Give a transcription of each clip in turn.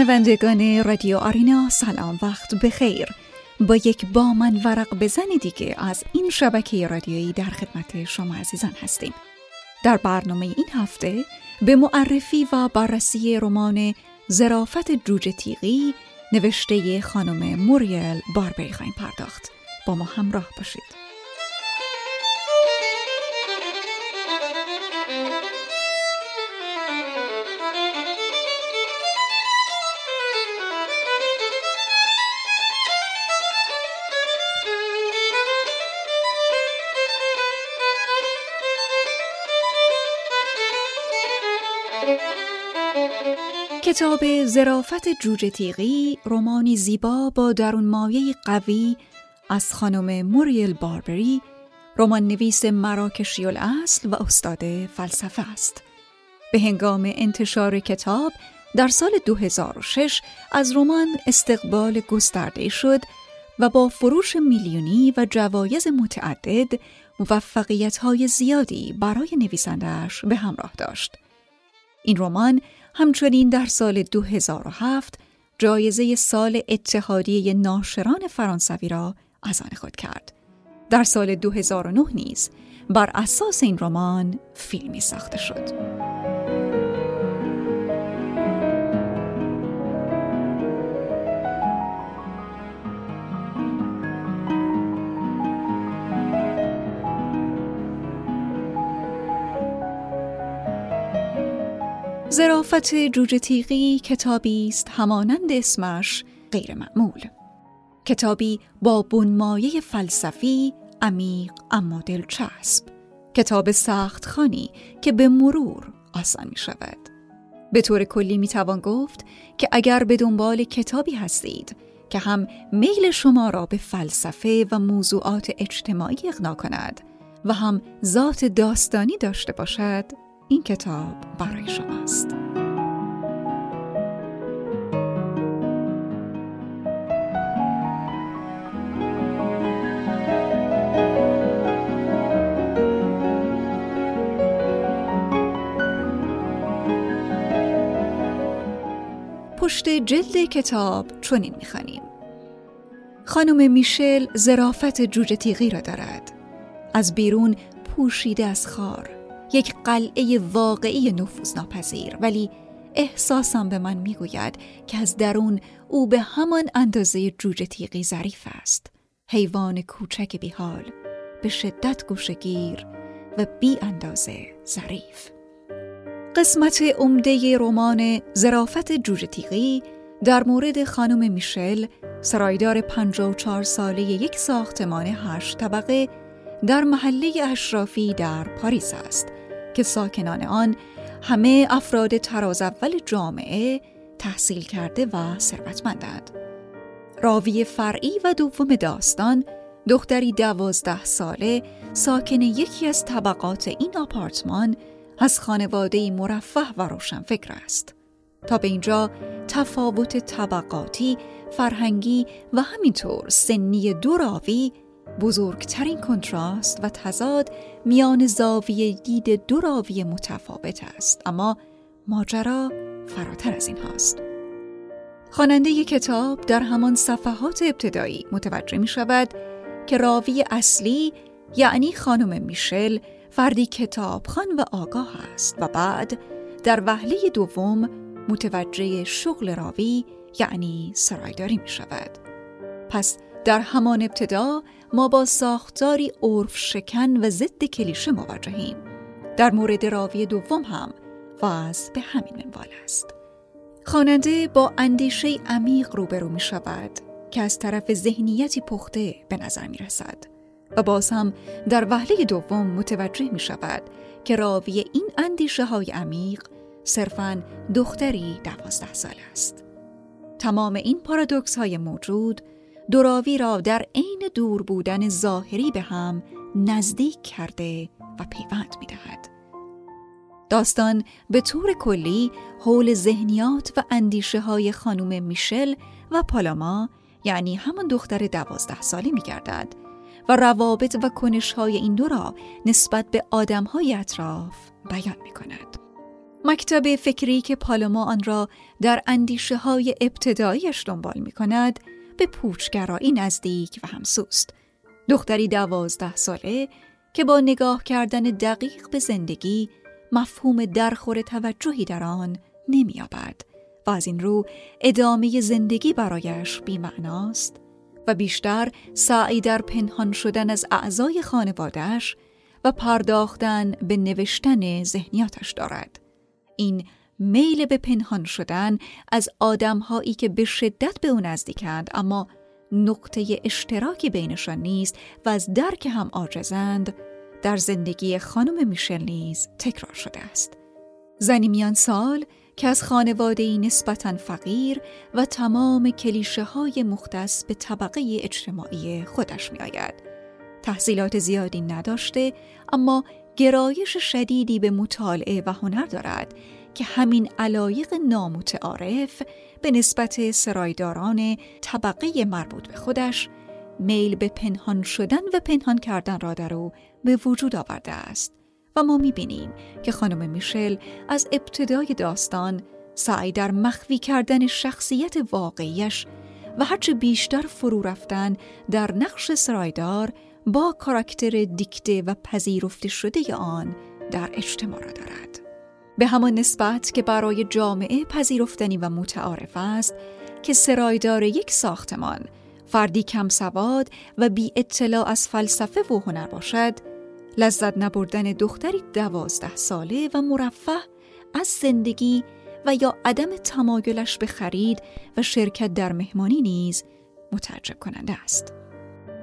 شنوندگان رادیو آرینا سلام وقت بخیر. با یک با من ورق بزن دیگه از این شبکه رادیویی در خدمت شما عزیزان هستیم. در برنامه این هفته به معرفی و بررسی رمان زرافت جوجه تیغی نوشته خانم موریل باربری خواهیم پرداخت. با ما همراه باشید. کتاب زرافت جوجه تیغی رومانی زیبا با درون مایه قوی از خانم موریل باربری رمان نویس مراکشی الاصل و استاد فلسفه است. به هنگام انتشار کتاب در سال 2006 از رمان استقبال گسترده شد و با فروش میلیونی و جوایز متعدد موفقیت های زیادی برای نویسندش به همراه داشت. این رمان همچنین در سال 2007 جایزه سال اتحادیه ناشران فرانسوی را از آن خود کرد. در سال 2009 نیز بر اساس این رمان فیلمی ساخته شد. زرافت جوجه تیغی کتابی است همانند اسمش غیر معمول. کتابی با بنمایه فلسفی عمیق اما دلچسب. کتاب سخت خانی که به مرور آسان می شود. به طور کلی می توان گفت که اگر به دنبال کتابی هستید که هم میل شما را به فلسفه و موضوعات اجتماعی اقنا کند و هم ذات داستانی داشته باشد این کتاب برای شماست. پشت جلد کتاب چنین می‌خوانیم. خانم میشل زرافت جوجه تیغی را دارد. از بیرون پوشیده از خار. یک قلعه واقعی نفوذ ناپذیر ولی احساسم به من می‌گوید که از درون او به همان اندازه جوجه تیغی ظریف است. حیوان کوچک بیحال به شدت گوشگیر و بی اندازه ظریف. قسمت عمده رمان زرافت جوجه تیغی در مورد خانم میشل سرایدار 54 ساله یک ساختمان هشت طبقه در محله اشرافی در پاریس است. که ساکنان آن همه افراد تراز اول جامعه تحصیل کرده و ثروتمندند. راوی فرعی و دوم داستان دختری دوازده ساله ساکن یکی از طبقات این آپارتمان از خانواده مرفه و روشنفکر است. تا به اینجا تفاوت طبقاتی، فرهنگی و همینطور سنی دو راوی بزرگترین کنتراست و تضاد میان زاویه دید دو راوی متفاوت است اما ماجرا فراتر از این هاست خواننده کتاب در همان صفحات ابتدایی متوجه می شود که راوی اصلی یعنی خانم میشل فردی کتابخان و آگاه است و بعد در وهله دوم متوجه شغل راوی یعنی سرایداری می شود. پس در همان ابتدا ما با ساختاری عرف شکن و ضد کلیشه مواجهیم در مورد راوی دوم هم واز به همین منوال است خواننده با اندیشه عمیق روبرو می شود که از طرف ذهنیتی پخته به نظر می رسد و باز هم در وهله دوم متوجه می شود که راوی این اندیشه های عمیق صرفاً دختری دوازده سال است. تمام این پارادوکس های موجود دوراوی را در عین دور بودن ظاهری به هم نزدیک کرده و پیوند می دهد. داستان به طور کلی حول ذهنیات و اندیشه های خانوم میشل و پالاما یعنی همان دختر دوازده ساله می گردد و روابط و کنش های این دو را نسبت به آدم های اطراف بیان می کند. مکتب فکری که پالوما آن را در اندیشه های ابتدایش دنبال می کند به پوچگرایی نزدیک و همسوست. دختری دوازده ساله که با نگاه کردن دقیق به زندگی مفهوم درخور توجهی در آن نمییابد و از این رو ادامه زندگی برایش بیمعناست و بیشتر سعی در پنهان شدن از اعضای خانوادهش و پرداختن به نوشتن ذهنیاتش دارد. این میل به پنهان شدن از آدمهایی که به شدت به او نزدیکند اما نقطه اشتراکی بینشان نیست و از درک هم عاجزند در زندگی خانم میشل نیز تکرار شده است. زنی میان سال که از خانواده نسبتا فقیر و تمام کلیشه های مختص به طبقه اجتماعی خودش می آید. تحصیلات زیادی نداشته اما گرایش شدیدی به مطالعه و هنر دارد که همین علایق نامتعارف به نسبت سرایداران طبقه مربوط به خودش میل به پنهان شدن و پنهان کردن را در او به وجود آورده است و ما می‌بینیم که خانم میشل از ابتدای داستان سعی در مخفی کردن شخصیت واقعیش و هرچه بیشتر فرو رفتن در نقش سرایدار با کاراکتر دیکته و پذیرفته شده آن در اجتماع را دارد. به همان نسبت که برای جامعه پذیرفتنی و متعارف است که سرایدار یک ساختمان فردی کم سواد و بی اطلاع از فلسفه و هنر باشد لذت نبردن دختری دوازده ساله و مرفه از زندگی و یا عدم تمایلش به خرید و شرکت در مهمانی نیز متعجب کننده است.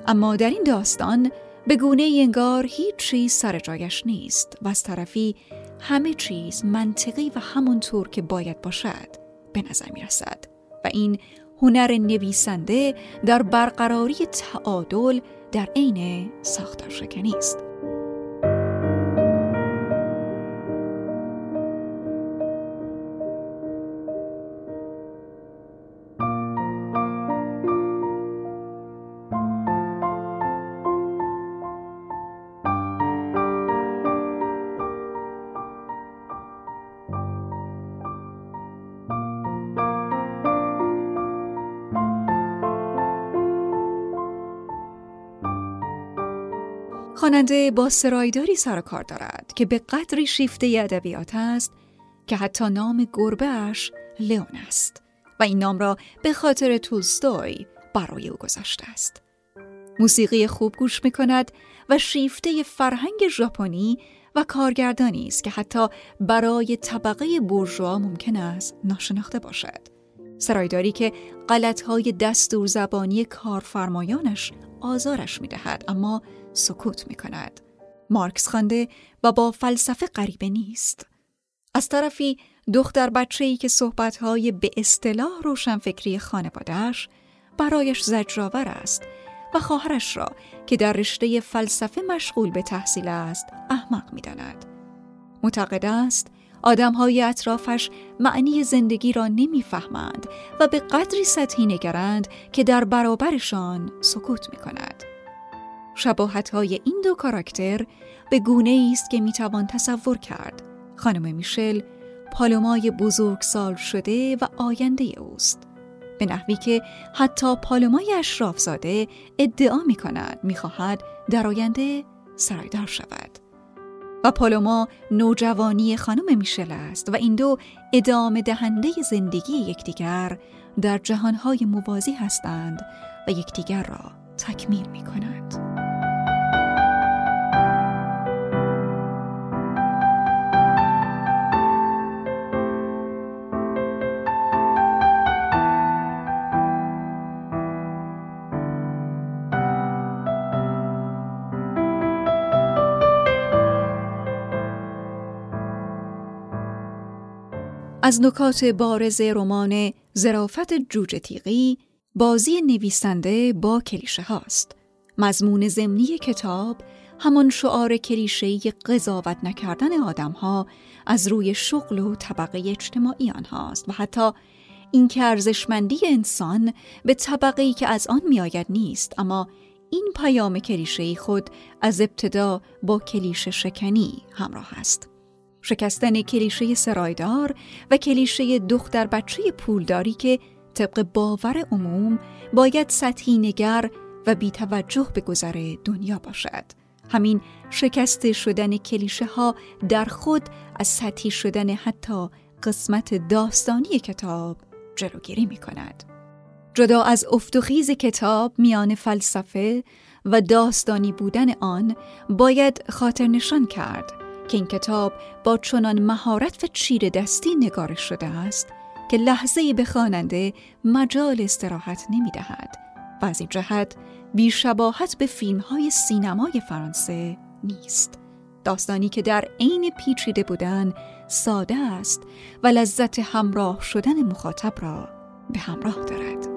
اما در این داستان به گونه انگار هیچ چیز سر جایش نیست و از طرفی همه چیز منطقی و همونطور که باید باشد به نظر می رسد و این هنر نویسنده در برقراری تعادل در عین ساختار شکنی است. خواننده با سرایداری سر کار دارد که به قدری شیفته ادبیات است که حتی نام گربهش لئون است و این نام را به خاطر تولستوی برای او گذاشته است. موسیقی خوب گوش می کند و شیفته فرهنگ ژاپنی و کارگردانی است که حتی برای طبقه بورژوا ممکن است ناشناخته باشد. سرایداری که غلطهای دستور زبانی کارفرمایانش آزارش می دهد اما سکوت می کند. مارکس خوانده و با فلسفه غریبه نیست. از طرفی دختر بچه ای که صحبتهای به اصطلاح روشنفکری خانوادهش برایش زجرآور است و خواهرش را که در رشته فلسفه مشغول به تحصیل است احمق می داند. معتقد است آدمهای اطرافش معنی زندگی را نمی‌فهمند و به قدری سطحی نگرند که در برابرشان سکوت می کند. شباهت های این دو کاراکتر به گونه است که می‌توان تصور کرد. خانم میشل پالومای بزرگ سال شده و آینده اوست. به نحوی که حتی پالومای اشرافزاده ادعا می کند می خواهد در آینده سرایدار شود. و پالوما نوجوانی خانم میشل است و این دو ادامه دهنده زندگی یکدیگر در جهانهای موازی هستند و یکدیگر را تکمیل می کند. از نکات بارز رمان زرافت جوجه تیغی بازی نویسنده با کلیشه هاست. مضمون زمینی کتاب همان شعار کلیشه‌ای قضاوت نکردن آدمها از روی شغل و طبقه اجتماعی آنهاست و حتی اینکه ارزشمندی انسان به طبقه ای که از آن میآید نیست اما این پیام کلیشه‌ای خود از ابتدا با کلیشه شکنی همراه است. شکستن کلیشه سرایدار و کلیشه دختر بچه پولداری که طبق باور عموم باید سطحی نگر و بیتوجه به گذر دنیا باشد. همین شکست شدن کلیشه ها در خود از سطحی شدن حتی قسمت داستانی کتاب جلوگیری می کند. جدا از افتخیز کتاب میان فلسفه و داستانی بودن آن باید خاطر نشان کرد که این کتاب با چنان مهارت و چیر دستی نگارش شده است که لحظه به خواننده مجال استراحت نمی دهد و از این جهت بیشباهت به فیلم های سینمای فرانسه نیست. داستانی که در عین پیچیده بودن ساده است و لذت همراه شدن مخاطب را به همراه دارد.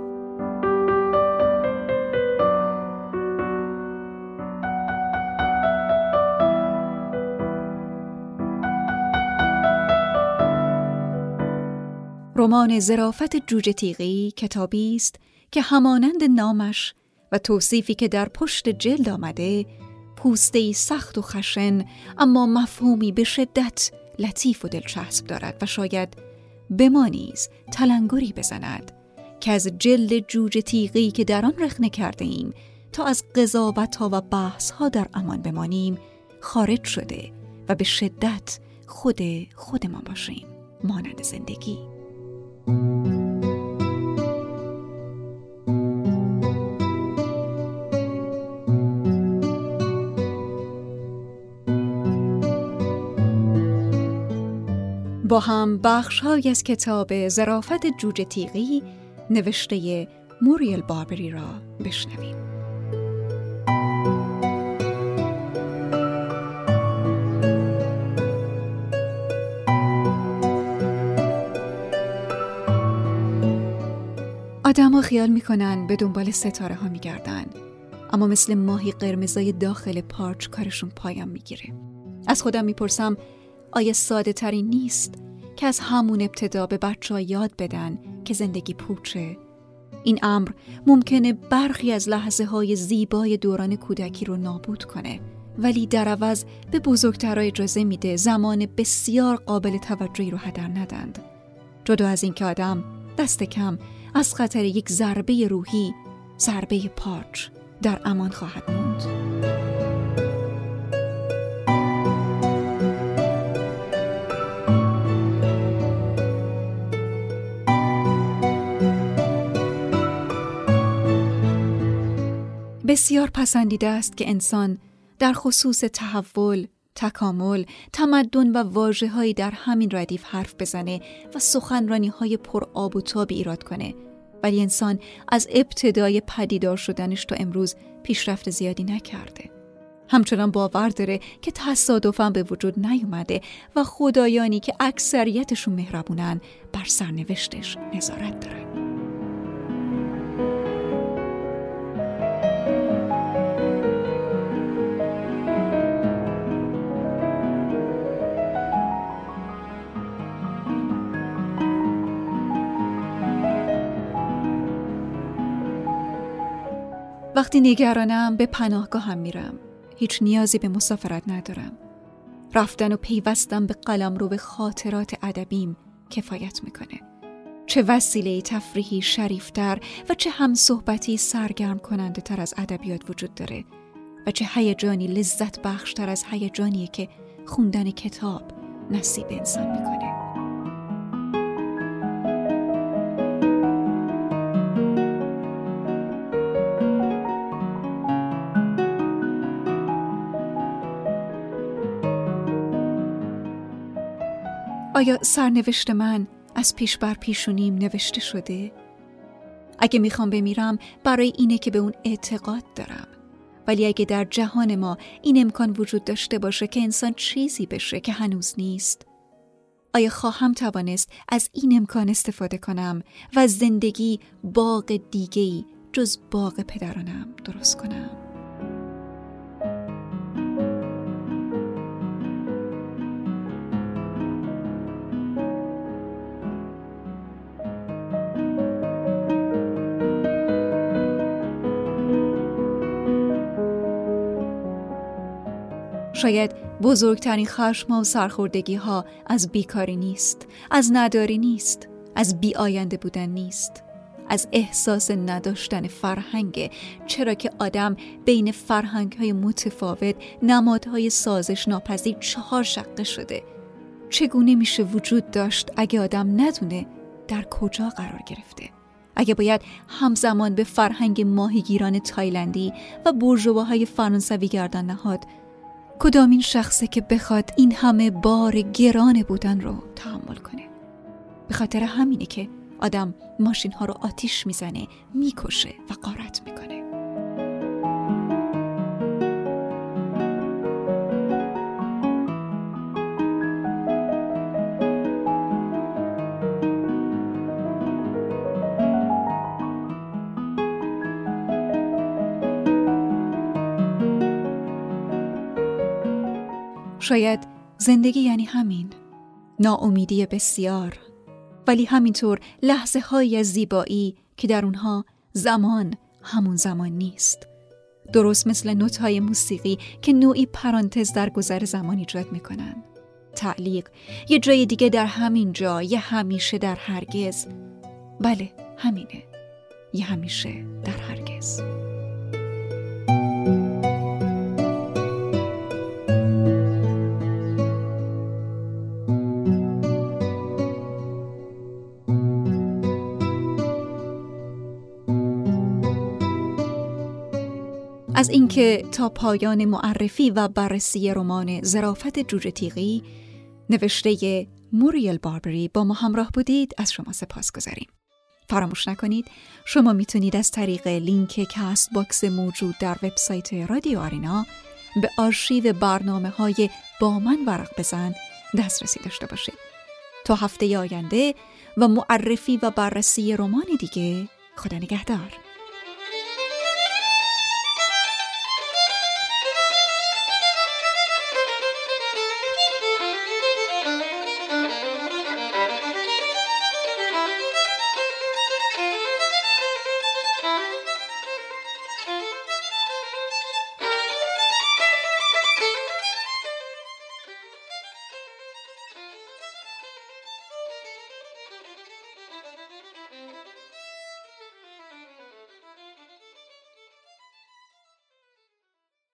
رمان زرافت جوجه تیغی کتابی است که همانند نامش و توصیفی که در پشت جلد آمده پوسته سخت و خشن اما مفهومی به شدت لطیف و دلچسب دارد و شاید به ما نیز تلنگری بزند که از جلد جوجه تیغی که در آن رخنه کرده ایم تا از قضاوت ها و بحث ها در امان بمانیم خارج شده و به شدت خود خودمان باشیم. مانند زندگی. با هم بخش از کتاب زرافت جوجه تیغی نوشته موریل باربری را بشنویم. آدم خیال می‌کنن به دنبال ستاره ها میگردن اما مثل ماهی قرمزای داخل پارچ کارشون پایان می‌گیره. از خودم می‌پرسم آیا ساده ترین نیست که از همون ابتدا به بچه یاد بدن که زندگی پوچه؟ این امر ممکنه برخی از لحظه های زیبای دوران کودکی رو نابود کنه ولی در عوض به بزرگترها اجازه میده زمان بسیار قابل توجهی رو هدر ندند جدا از اینکه آدم دست کم از خطر یک ضربه روحی ضربه پارچ در امان خواهد موند. بسیار پسندیده است که انسان در خصوص تحول، تکامل، تمدن و واجه در همین ردیف حرف بزنه و سخنرانی های پر آب و تاب ایراد کنه. ولی انسان از ابتدای پدیدار شدنش تا امروز پیشرفت زیادی نکرده. همچنان باور داره که تصادفا به وجود نیومده و خدایانی که اکثریتشون مهربونن بر سرنوشتش نظارت دارن. وقتی نگرانم به پناهگاهم میرم. هیچ نیازی به مسافرت ندارم. رفتن و پیوستم به قلم رو به خاطرات ادبیم کفایت می‌کنه. چه وسیله تفریحی شریفتر و چه هم صحبتی سرگرم کننده تر از ادبیات وجود داره و چه هیجانی لذت بخشتر از هیجانیه که خوندن کتاب نصیب انسان می‌کنه. آیا سرنوشت من از پیش بر پیشونیم نوشته شده؟ اگه می‌خوام بمیرم برای اینه که به اون اعتقاد دارم ولی اگه در جهان ما این امکان وجود داشته باشه که انسان چیزی بشه که هنوز نیست آیا خواهم توانست از این امکان استفاده کنم و زندگی باغ دیگهی جز باغ پدرانم درست کنم؟ شاید بزرگترین خشم و سرخوردگی ها از بیکاری نیست از نداری نیست از بی آینده بودن نیست از احساس نداشتن فرهنگ. چرا که آدم بین فرهنگ های متفاوت نمادهای سازش ناپذیر چهار شقه شده. چگونه میشه وجود داشت اگه آدم ندونه در کجا قرار گرفته؟ اگه باید همزمان به فرهنگ ماهیگیران تایلندی و برجوهاهای فرانسوی گردن نهاد کدامین شخصه که بخواد این همه بار گران بودن رو تحمل کنه. به خاطر همینه که آدم ماشین ها رو آتیش می‌زنه می‌کشه و قارت می‌کنه. شاید زندگی یعنی همین. ناامیدی بسیار. ولی همینطور لحظه های زیبایی که در اونها زمان همون زمان نیست. درست مثل نوت های موسیقی که نوعی پرانتز در گذر زمان ایجاد می‌کنن. تعلیق یه جای دیگه در همین جا یه همیشه در هرگز. بله همینه. یه همیشه در هرگز. از اینکه تا پایان معرفی و بررسی رمان ظرافت جوجه تیغی نوشته موریل باربری با ما همراه بودید از شما سپاسگزاریم. فراموش نکنید شما می‌تونید از طریق لینک Castbox موجود در وبسایت رادیو آرینا به آرشیو برنامه های با من ورق بزن دسترسی داشته باشید. تا هفته آینده و معرفی و بررسی رمان دیگه خدا نگهدار.